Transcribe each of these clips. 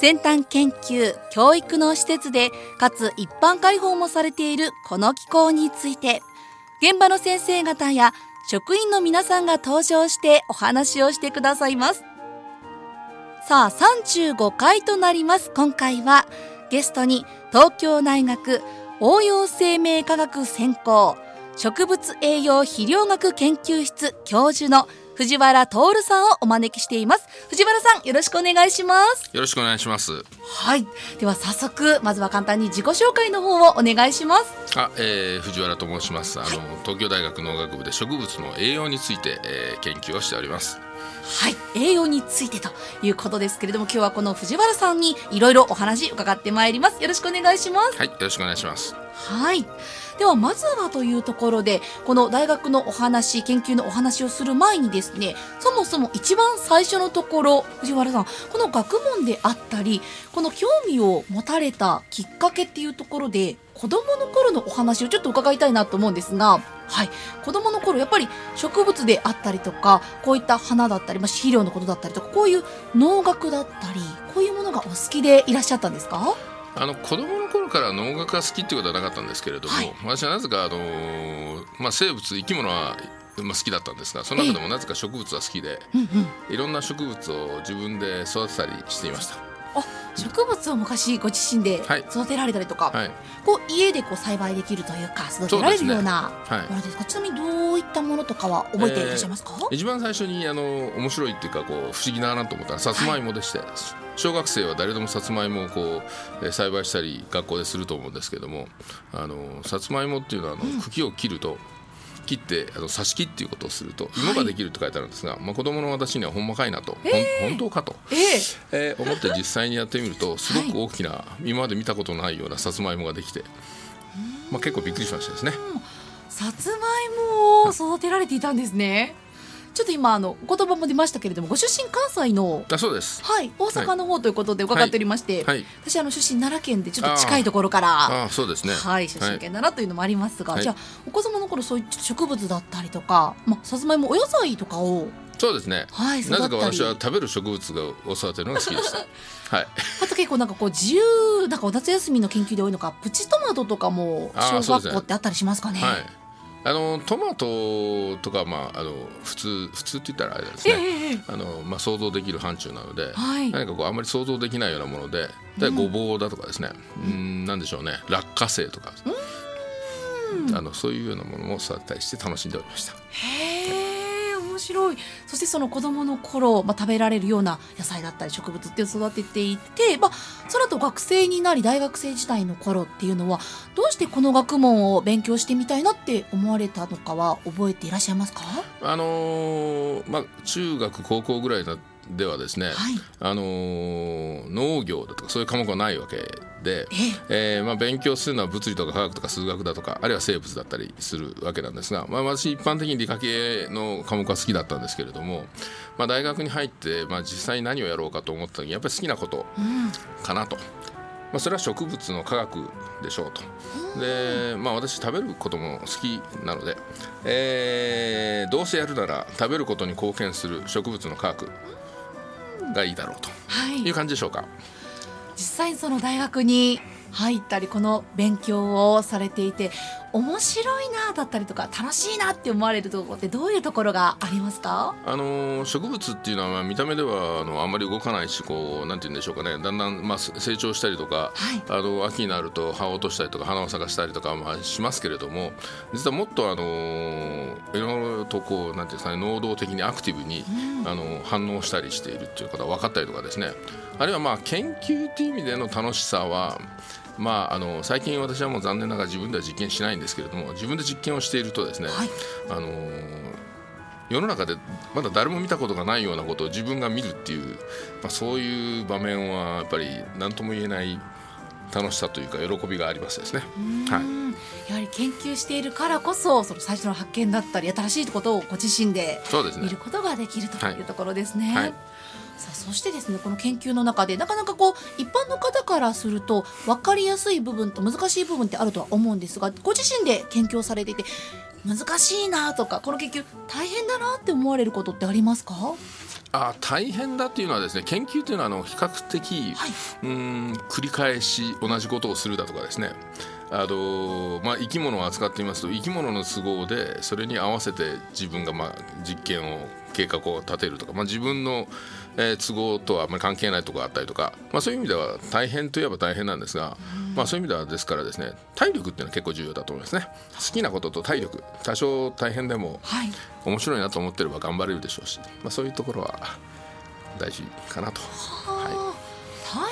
先端研究教育の施設でかつ一般開放もされているこの機構について現場の先生方や職員の皆さんが登場してお話をしてくださいます。さあ35回となります。今回はゲストに東京大学応用生命科学専攻植物栄養肥料学研究室教授の藤原徹さんをお招きしています。藤原さんよろしくお願いします。よろしくお願いします。はい。では早速まずは簡単に自己紹介の方をお願いします。あ、えー、藤原と申します。あの、はい、東京大学農学部で植物の栄養について、えー、研究をしております。はい。栄養についてということですけれども今日はこの藤原さんにいろいろお話伺ってまいります。よろしくお願いします。はいよろしくお願いします。はいではまずはというところでこの大学のお話研究のお話をする前にですねそもそも一番最初のところ藤原さんこの学問であったりこの興味を持たれたきっかけっていうところで子どもの頃のお話をちょっと伺いたいなと思うんですが、はい、子どもの頃やっぱり植物であったりとかこういった花だったり、まあ、肥料のことだったりとかこういう農学だったりこういうものがお好きでいらっしゃったんですか？あの子供の頃から農学が好きっていうことはなかったんですけれども、はい、私はなぜかあの、まあ、生物生き物はまあ、好きだったんですがその中でもなぜか植物は好きで、いろんな植物を自分で育てたりしていました。あ植物を昔ご自身で育てられたりとか、はい、こう家でこう栽培できるというか育てられるようなものですか、ねはい、ちなみにどういったものとかは覚えていらっしゃいますか、えー、一番最初にあの面白いっていうかこう不思議だなと思ったらさつまいもでして、はい、小学生は誰でもさつまいもをこう栽培したり学校ですると思うんですけどもあのさつまいもっていうのはあの茎を切ると、切ってあの挿し木っていうことをすると芋ができるって書いてあるんですが、はい、まあ、子供の私にはほんまかいなと、えー、本当かと、えー、えー、思って実際にやってみるとすごく大きな、はい、今まで見たことないようなさつまいもができて、まあ、結構びっくりしましたですね。さつまいもを育てられていたんですね。ちょっと今あの言葉も出ましたけれどもご出身関西のあそうですはい大阪の方ということで伺っておりまして、はいはい、私あの出身奈良県でちょっと近いところからあそうですねはい出身県だなというのもありますが、はい、じゃあお子様の頃そういう植物だったりとか、まあ、さつまいもお野菜とかをそうですね。はい、なぜか私は食べる植物がを育てるのが好きでした。はい。あと結構なんかこう自由なんか夏休みの研究で多いのかプチトマトとかも小学校ってあったりしますかね。はい。あのトマトとか、まあ、あの普通普通って言ったらあれですね、えー、あのまあ、想像できる範疇なので、はい、何かこうあんまり想像できないようなものででごぼうだとかですね、うん、なんでしょうね。落花生とか、あのそういうようなものも育てたりして楽しんでおりました。へー白いそしてその子どもの頃、まあ、食べられるような野菜だったり植物って育てていて、まあ、その後学生になり大学生時代の頃っていうのはどうしてこの学問を勉強してみたいなって思われたのかは覚えていらっしゃいますか？あのー、まあ、中学高校ぐらいだではですね、はい、あのー、農業だとかそういう科目はないわけで、ええ。ー、まあ、勉強するのは物理とか科学とか数学だとかあるいは生物だったりするわけなんですが、まあ、私一般的に理科系の科目は好きだったんですけれども、まあ、大学に入って、まあ、実際に何をやろうかと思った時にやっぱり好きなことかなと。うんまあ、それは植物の科学でしょうと。で、まあ、私食べることも好きなので、えー、どうせやるなら食べることに貢献する植物の科学がいいだろうという感じでしょうか。はい、実際その大学に入ったりこの勉強をされていて面白いなだったりとか楽しいなって思われるところってどういうところがありますか？あの植物っていうのは見た目ではあのあんまり動かないしこうなんて言うんでしょうかね。だんだん、まあ、成長したりとか、はい、あの秋になると葉を落としたりとか花を咲かしたりとか、まあ、しますけれども実はもっとあのいろいろとこうなんていうんですかね能動的にアクティブに、うん、あの反応したりしているっていうことが分かったりとかですね。あるいはまあ研究っていう意味での楽しさはまあ、あの最近私はもう残念ながら自分では実験しないんですけれども自分で実験をしているとですね、はい、あの世の中でまだ誰も見たことがないようなことを自分が見るっていう、まあ、そういう場面はやっぱり何とも言えない楽しさというか喜びがありますですね。はい、やはり研究しているからこそその最初の発見だったり新しいことをご自身で見ることができるというところですね。はい、さあそしてですねこの研究の中でなかなかこう一般の方からすると分かりやすい部分と難しい部分ってあるとは思うんですがご自身で研究をされていて難しいなとかこの研究大変だなって思われることってありますか？あ大変だっていうのはですね研究というのはあの比較的、はい、うん繰り返し同じことをするだとかですねあのまあ、生き物を扱っていますと生き物の都合でそれに合わせて自分がまあ実験を計画を立てるとか、まあ、自分の、え都合とはあまり関係ないところがあったりとか、まあ、そういう意味では大変といえば大変なんですが、まあ、そういう意味ではですからですね体力っていうのは結構重要だと思いますね。好きなことと体力多少大変でも面白いなと思ってれば頑張れるでしょうし、まあ、そういうところは大事かなと。は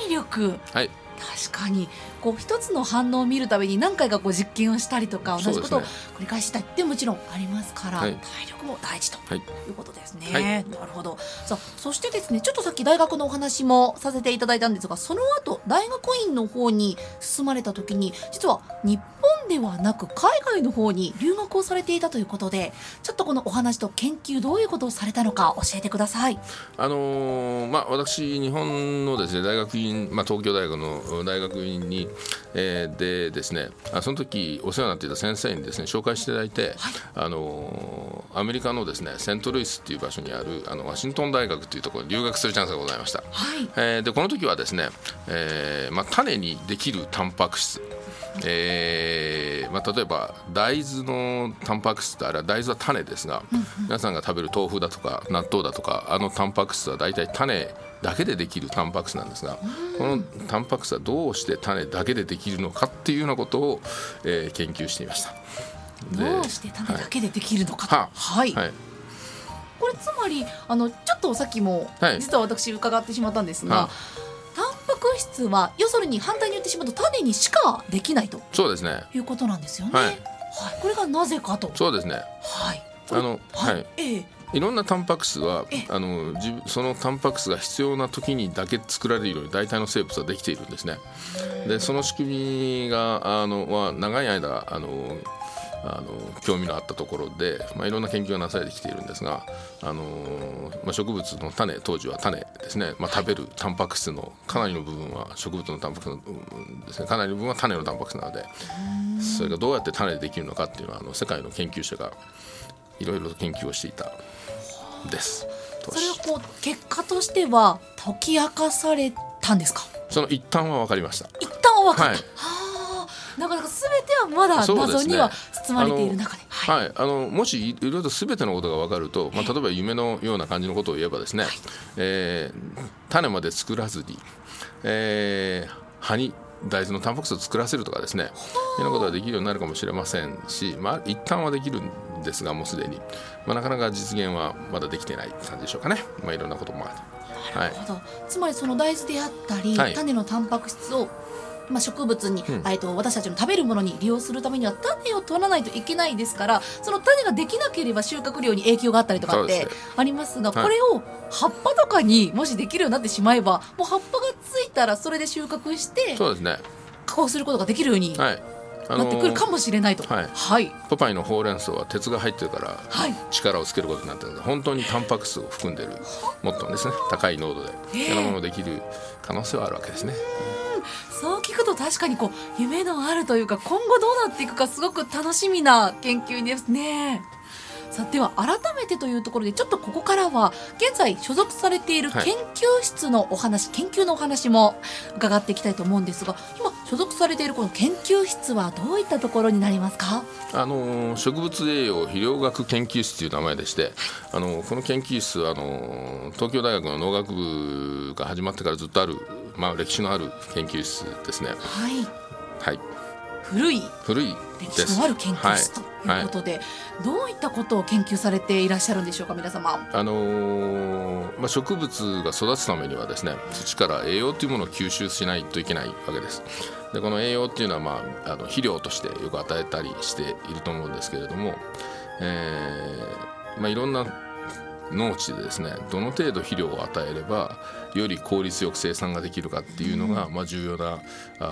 い、体力、はい。確かにこう一つの反応を見るたびに何回かこう実験をしたりとか同じことを繰り返したいってもちろんありますから、はい、体力も大事ということですね。はい、なるほど。さそしてですねちょっとさっき大学のお話もさせていただいたんですがその後大学院の方に進まれた時に実は日本ではなく海外の方に留学をされていたということでちょっとこのお話と研究どういうことをされたのか教えてください。あのー、まあ私日本のですね大学院まあ東京大学の大学院に、えー、でですねあその時お世話になっていた先生にですね紹介していただいて、はい、あのアメリカのですねセントルイスっていう場所にあるあのワシントン大学というところに留学するチャンスがございました、はい、えー、でこの時はですね、えーまあ、種にできるタンパク質えーまあ、例えば大豆のタンパク質ってあれは大豆は種ですが、皆さんが食べる豆腐だとか納豆だとかあのタンパク質は大体種だけでできるタンパク質なんですがこのタンパク質はどうして種だけでできるのかっていうようなことを、えー、研究していました。どうして種だけでできるのか、はい、はい、これつまりあのちょっとさっきも、実は私伺ってしまったんですが、タン質は要するに反対に言ってしまうと種にしかできないとそうですねいうことなんですよね。はい、はい、これがなぜかとそうですね。はい。あのはい、ええいろんなタンパク質はあのそのタンパク質が必要な時にだけ作られるように大体の生物はできているんですね。でその仕組みがあのは長い間あのあの興味のあったところで、まあ、いろんな研究がなされてきているんですが、あのまあ、植物の種当時は種ですね、まあ、食べるタンパク質のかなりの部分は植物のタンパク質のですね。かなりの部分は種のタンパク質なのでそれがどうやって種でできるのかっていうのはあの世界の研究者がいろいろ研究をしていたです。それはこう結果としては解き明かされたんですか？その一端は分かりました。一端は分かった、はい、はあなかなか全てはまだ謎には包まれている中で、ね、はい、あのもしいろいろと全てのことが分かると、まあ、例えば夢のような感じのことを言えばですね、はい、えー、種まで作らずに、えー、葉に大豆のタンパク質を作らせるとかですねいうようなことができるようになるかもしれませんし、まあ、一旦はできるんですがもうすでに、まあ、なかなか実現はまだできてない感じでしょうかね、まあ、いろんなこともある。なるほど、はい、つまりその大豆であったり、はい、種のタンパク質をまあ、植物に、うん、えと私たちの食べるものに利用するためには種を取らないといけないですからその種ができなければ収穫量に影響があったりとかってありますが、これを葉っぱとかにもしできるようになってしまえばもう葉っぱがついたらそれで収穫してそうですね。加工することができるように、はい。なってくるかもしれないと、はい、はい、ポパイのほうれん草は鉄が入ってるから力をつけることになってるので本当にタンパク質を含んでるもっとですね高い濃度でいろんなものできる可能性はあるわけですね。そう聞くと確かにこう夢のあるというか今後どうなっていくかすごく楽しみな研究ですね。さあでは改めてというところでちょっとここからは現在所属されている研究室のお話、はい、研究のお話も伺っていきたいと思うんですが今所属されているこの研究室はどういったところになりますか？あの植物栄養肥料学研究室という名前でして、はい、あのこの研究室はあの東京大学の農学部が始まってからずっとある、まあ、歴史のある研究室ですね。はい、はい古い古い歴史のある研究室ということで、はいはい、どういったことを研究されていらっしゃるんでしょうか皆様。あのー、まあ、植物が育つためにはですね土から栄養というものを吸収しないといけないわけです。でこの栄養っていうのは、まあ、あの肥料としてよく与えたりしていると思うんですけれども、えーまあ、いろんな農地でですねどの程度肥料を与えればより効率よく生産ができるかっていうのが、まあ、重要な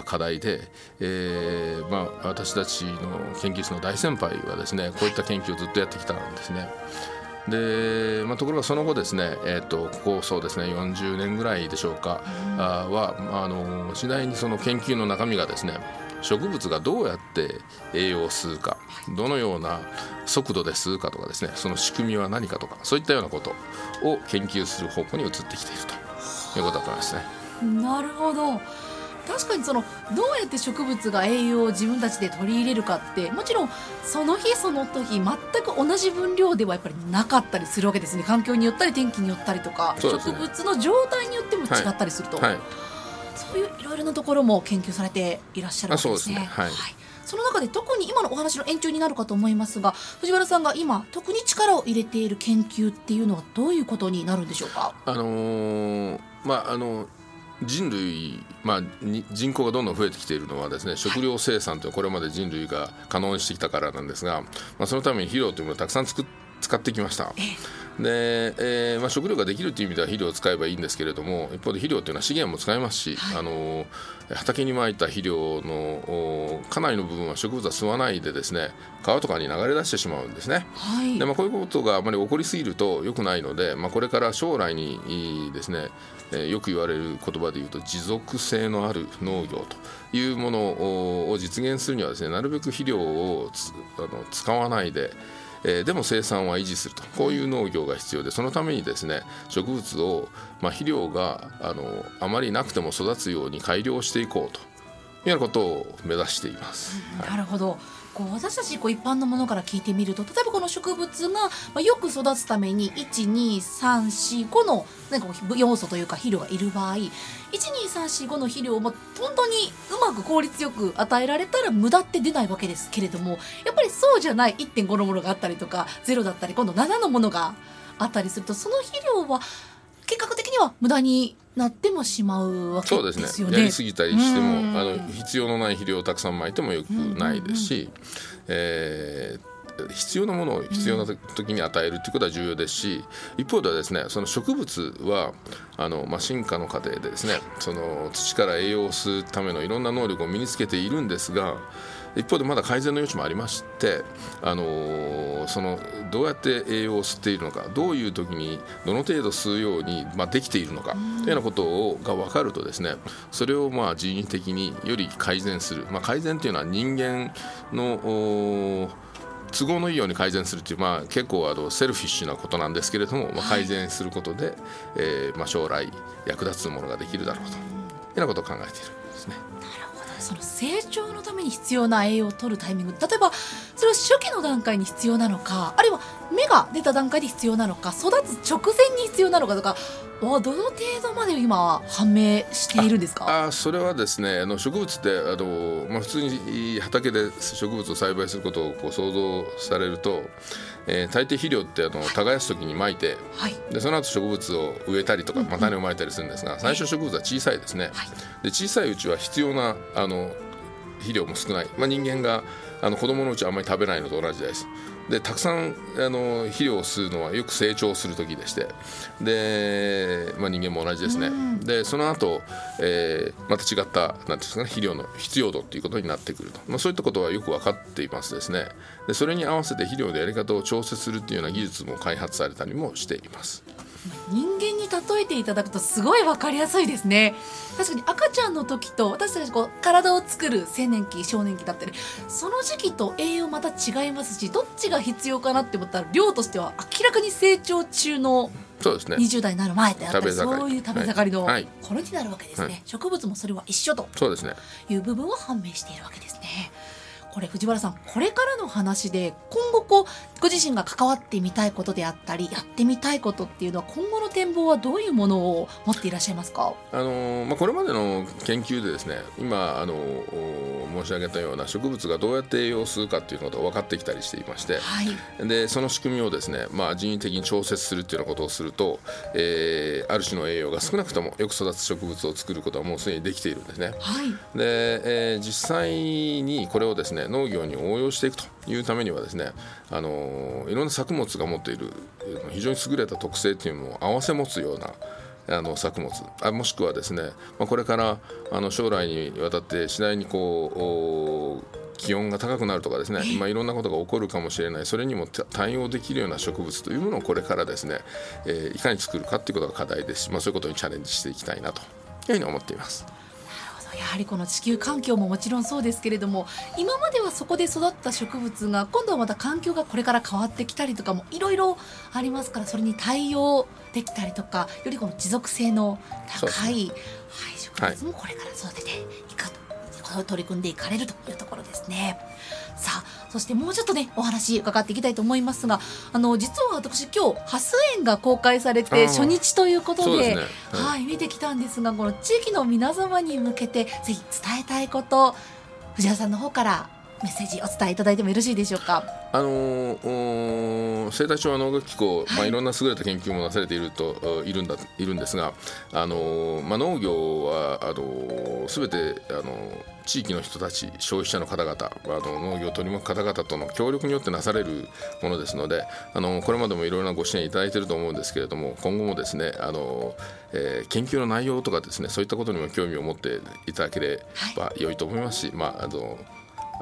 課題で、えーまあ、私たちの研究室の大先輩はですねこういった研究をずっとやってきたんですね。でまあ、ところがその後ですね、えーと、ここそうですね40年ぐらいでしょうか、うん、あは、まあ、あの次第にその研究の中身がですね植物がどうやって栄養を吸うかどのような速度で吸うかとかですねその仕組みは何かとかそういったようなことを研究する方向に移ってきているということだと思いますね。なるほど。確かにそのどうやって植物が栄養を自分たちで取り入れるかってもちろんその日その時全く同じ分量ではやっぱりなかったりするわけですね。環境によったり天気によったりとか、ね、植物の状態によっても違ったりすると、はい。はい、そういういろいろなところも研究されていらっしゃるわけですね。ね。はい、はい。その中で特に今のお話の延長になるかと思いますが藤原さんが今特に力を入れている研究っていうのはどういうことになるんでしょうか？あのー、まああの人類、まあ、人口がどんどん増えてきているのはですね食料生産というこれまで人類が可能にしてきたからなんですが、まあ、そのために肥料というものをたくさん使ってきました。で、えーまあ、食料ができるという意味では肥料を使えばいいんですけれども一方で肥料というのは資源も使えますし、はい、あの畑にまいた肥料のかなりの部分は植物は吸わないでですね川とかに流れ出してしまうんですね。はい、でまあ、こういうことがあまり起こりすぎると良くないので、まあ、これから将来にですねえよく言われる言葉で言うと持続性のある農業というものを実現するにはですねなるべく肥料をあの使わないで、えー、でも生産は維持すると。こういう農業が必要でそのためにですね植物を、まあ、肥料があのあまりなくても育つように改良していこうというようなことを目指しています。なるほど、こう私たちこう一般のものから聞いてみると例えばこの植物が、まあ、よく育つために12345のなんか要素というか肥料がいる場合12345の肥料を本当にうまく効率よく与えられたら無駄って出ないわけですけれどもやっぱりそうじゃない1.5のものがあったりとか0だったり今度7のものがあったりするとその肥料は結果的には無駄になってもしまうわけですよね。そうですね。やりすぎたりしてもあの必要のない肥料をたくさんまいてもよくないですし、えー必要なものを必要な時に与えるということは重要ですし一方ではですねその植物はあの、まあ、進化の過程でですねその土から栄養を吸うためのいろんな能力を身につけているんですが一方でまだ改善の余地もありまして、あのー、そのどうやって栄養を吸っているのかどういう時にどの程度吸うように、まあ、できているのかというようなことをが分かるとですねそれをまあ人為的により改善する、まあ、改善というのは人間の都合のいいように改善するという、まあ、結構あのセルフィッシュなことなんですけれども、まあ、改善することで、はい、えー、まあ、将来役立つものができるだろうと。いうようなことを考えているんですね。その成長のために必要な栄養を取るタイミング。例えばそれは初期の段階に必要なのかあるいは芽が出た段階で必要なのか育つ直前に必要なのかとかはどの程度まで今は判明しているんですか？あそれはですねあの植物ってあの、まあ、普通に畑で植物を栽培することをこう想像されると、えー、大抵肥料ってあの耕す時にまいて、はい、でその後植物を植えたりとか、まあ、種をまいたりするんですが、最初植物は小さいですね、はい、で小さいうちは必要なあの肥料も少ない、まあ、人間があの子供のうちはあんまり食べないのと同じです。でたくさんあの肥料を吸うのはよく成長する時でして。で、まあ、人間も同じですね、うん、でその後、えー、また違ったなんですか、ね、肥料の必要度っていうことになってくると、まあ、そういったことはよく分かっていますですね。でそれに合わせて肥料のやり方を調節するっていうような技術も開発されたりもしています。人間に例えていただくとすごい分かりやすいですね。確かに赤ちゃんの時と私たちこう体を作る青年期少年期だったりその時期と栄養また違いますしどっちが必要かなって思ったら量としては明らかに成長中のそうですね。20代になる前であったりそういう食べ盛りの頃になるわけですね、はい。はい、植物もそれは一緒とそうですね。いう部分は判明しているわけですね。これ藤原さんこれからの話で今後こうご自身が関わってみたいことであったりやってみたいことっていうのは今後の展望はどういうものを持っていらっしゃいますか？あの、まあ、これまでの研究でですね今あの申し上げたような植物がどうやって栄養を吸うかっていうことが分かってきたりしていまして、はい、でその仕組みをですね、まあ、人為的に調節するっていうようなことをすると、えー、ある種の栄養が少なくともよく育つ植物を作ることはもうすでにできているんですね。はい、で、えー、実際にこれをですね農業に応用していくというためにはですねあのいろんな作物が持っている非常に優れた特性っていうのを併せ持つようなあの作物あもしくはですね、まあ、これからあの将来にわたって次第にこう気温が高くなるとかですね、まあ、いろんなことが起こるかもしれない。それにも対応できるような植物というものをこれからですね、えー、いかに作るかということが課題です。し、まあ、そういうことにチャレンジしていきたいなというふうに思っています。やはりこの地球環境ももちろんそうですけれども今まではそこで育った植物が今度はまた環境がこれから変わってきたりとかもいろいろありますからそれに対応できたりとかよりこの持続性の高い、はい、植物もこれから育てていくと取り組んでいかれるというところですね。さあそしてもうちょっとねお話伺っていきたいと思いますがあの実は私今日ハス園が公開されて初日ということで、ねはい、はい、見てきたんですがこの地域の皆様に向けてぜひ伝えたいこと藤原さんの方からメッセージお伝えいただいてもよろしいでしょうか？あのー、生態調和農学機構、はいまあ、いろんな優れた研究もなされているといるんだいるんですが、あのー、まあ、農業はあのー、全てあの地域の人たち消費者の方々あの農業を取り巻く方々との協力によってなされるものですのであのこれまでもいろいろなご支援いただいていると思うんですけれども今後もですねあの、えー、研究の内容とかですねそういったことにも興味を持っていただければ良いと思いますし、はい、まああの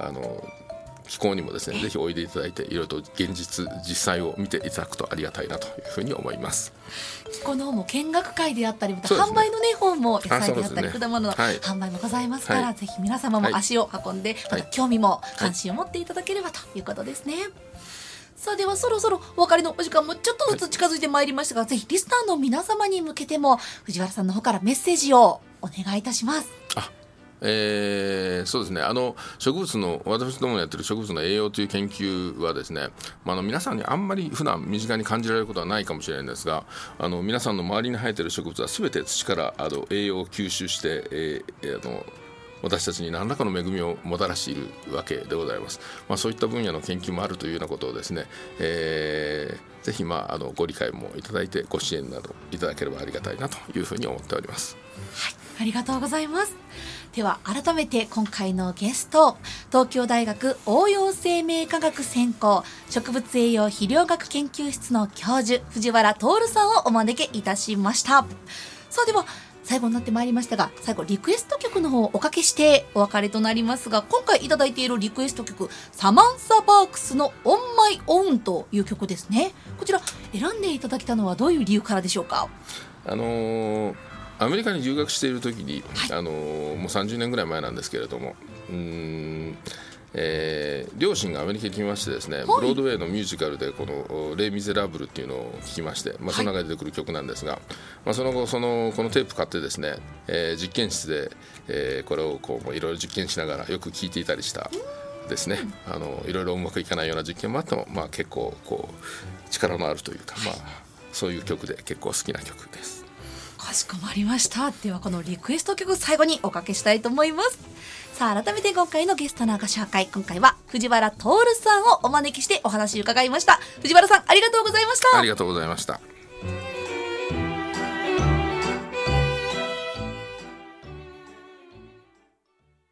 あの機構にもですねぜひおいでいただいていろいろと現実実際を見ていただくとありがたいなというふうに思います。機構の方も見学会であったりまた販売のね方も野菜であったり、果物の販売もございますから、はい、ぜひ皆様も足を運んで、また興味も関心を持っていただければということですね。さあではそろそろお別れのお時間もちょっとずつ近づいてまいりましたが、はい、ぜひリスナーの皆様に向けても藤原さんの方からメッセージをお願いいたします。あそうですねあの植物の私どものやってる植物の栄養という研究はですね、まあ、の皆さんにあんまり普段身近に感じられることはないかもしれないんですがあの皆さんの周りに生えてる植物は全て土からあの栄養を吸収して、えー、あの私たちに何らかの恵みをもたらしているわけでございます。まあ、そういった分野の研究もあるというようなことをですね、えー、ぜひ、まあ、あのご理解もいただいてご支援などいただければありがたいなというふうに思っております。はい、ありがとうございます。では改めて今回のゲスト東京大学応用生命科学専攻植物栄養肥料学研究室の教授藤原徹さんをお招きいたしました。さあでは最後になってまいりましたが最後リクエスト曲の方をおかけしてお別れとなりますが今回いただいているリクエスト曲サマンサ・バークスの「オン・マイ・オン」という曲ですね。こちら選んでいただけたのはどういう理由からでしょうか？あのーアメリカに留学している時に、はい、あのもう30年ぐらい前なんですけれどもうんえー、両親がアメリカに来ましてですね、はい、ブロードウェイのミュージカルでこの「レイ・ミゼラブル」っていうのを聴きまして、まあ、その中で出てくる曲なんですが、はい、まあ、その後そのこのテープ買ってですね、えー、実験室で、えー、これをこういろいろ実験しながらよく聴いていたりしたですね、あのいろいろうまくいかないような実験もあっても、まあ、結構こう力のあるというか、まあ、そういう曲で結構好きな曲です。かしこまりました。ではこのリクエスト曲最後におかけしたいと思います。さあ改めて今回のゲストのご紹介。今回は藤原徹さんをお招きしてお話を伺いました。藤原さんありがとうございました。ありがとうございました。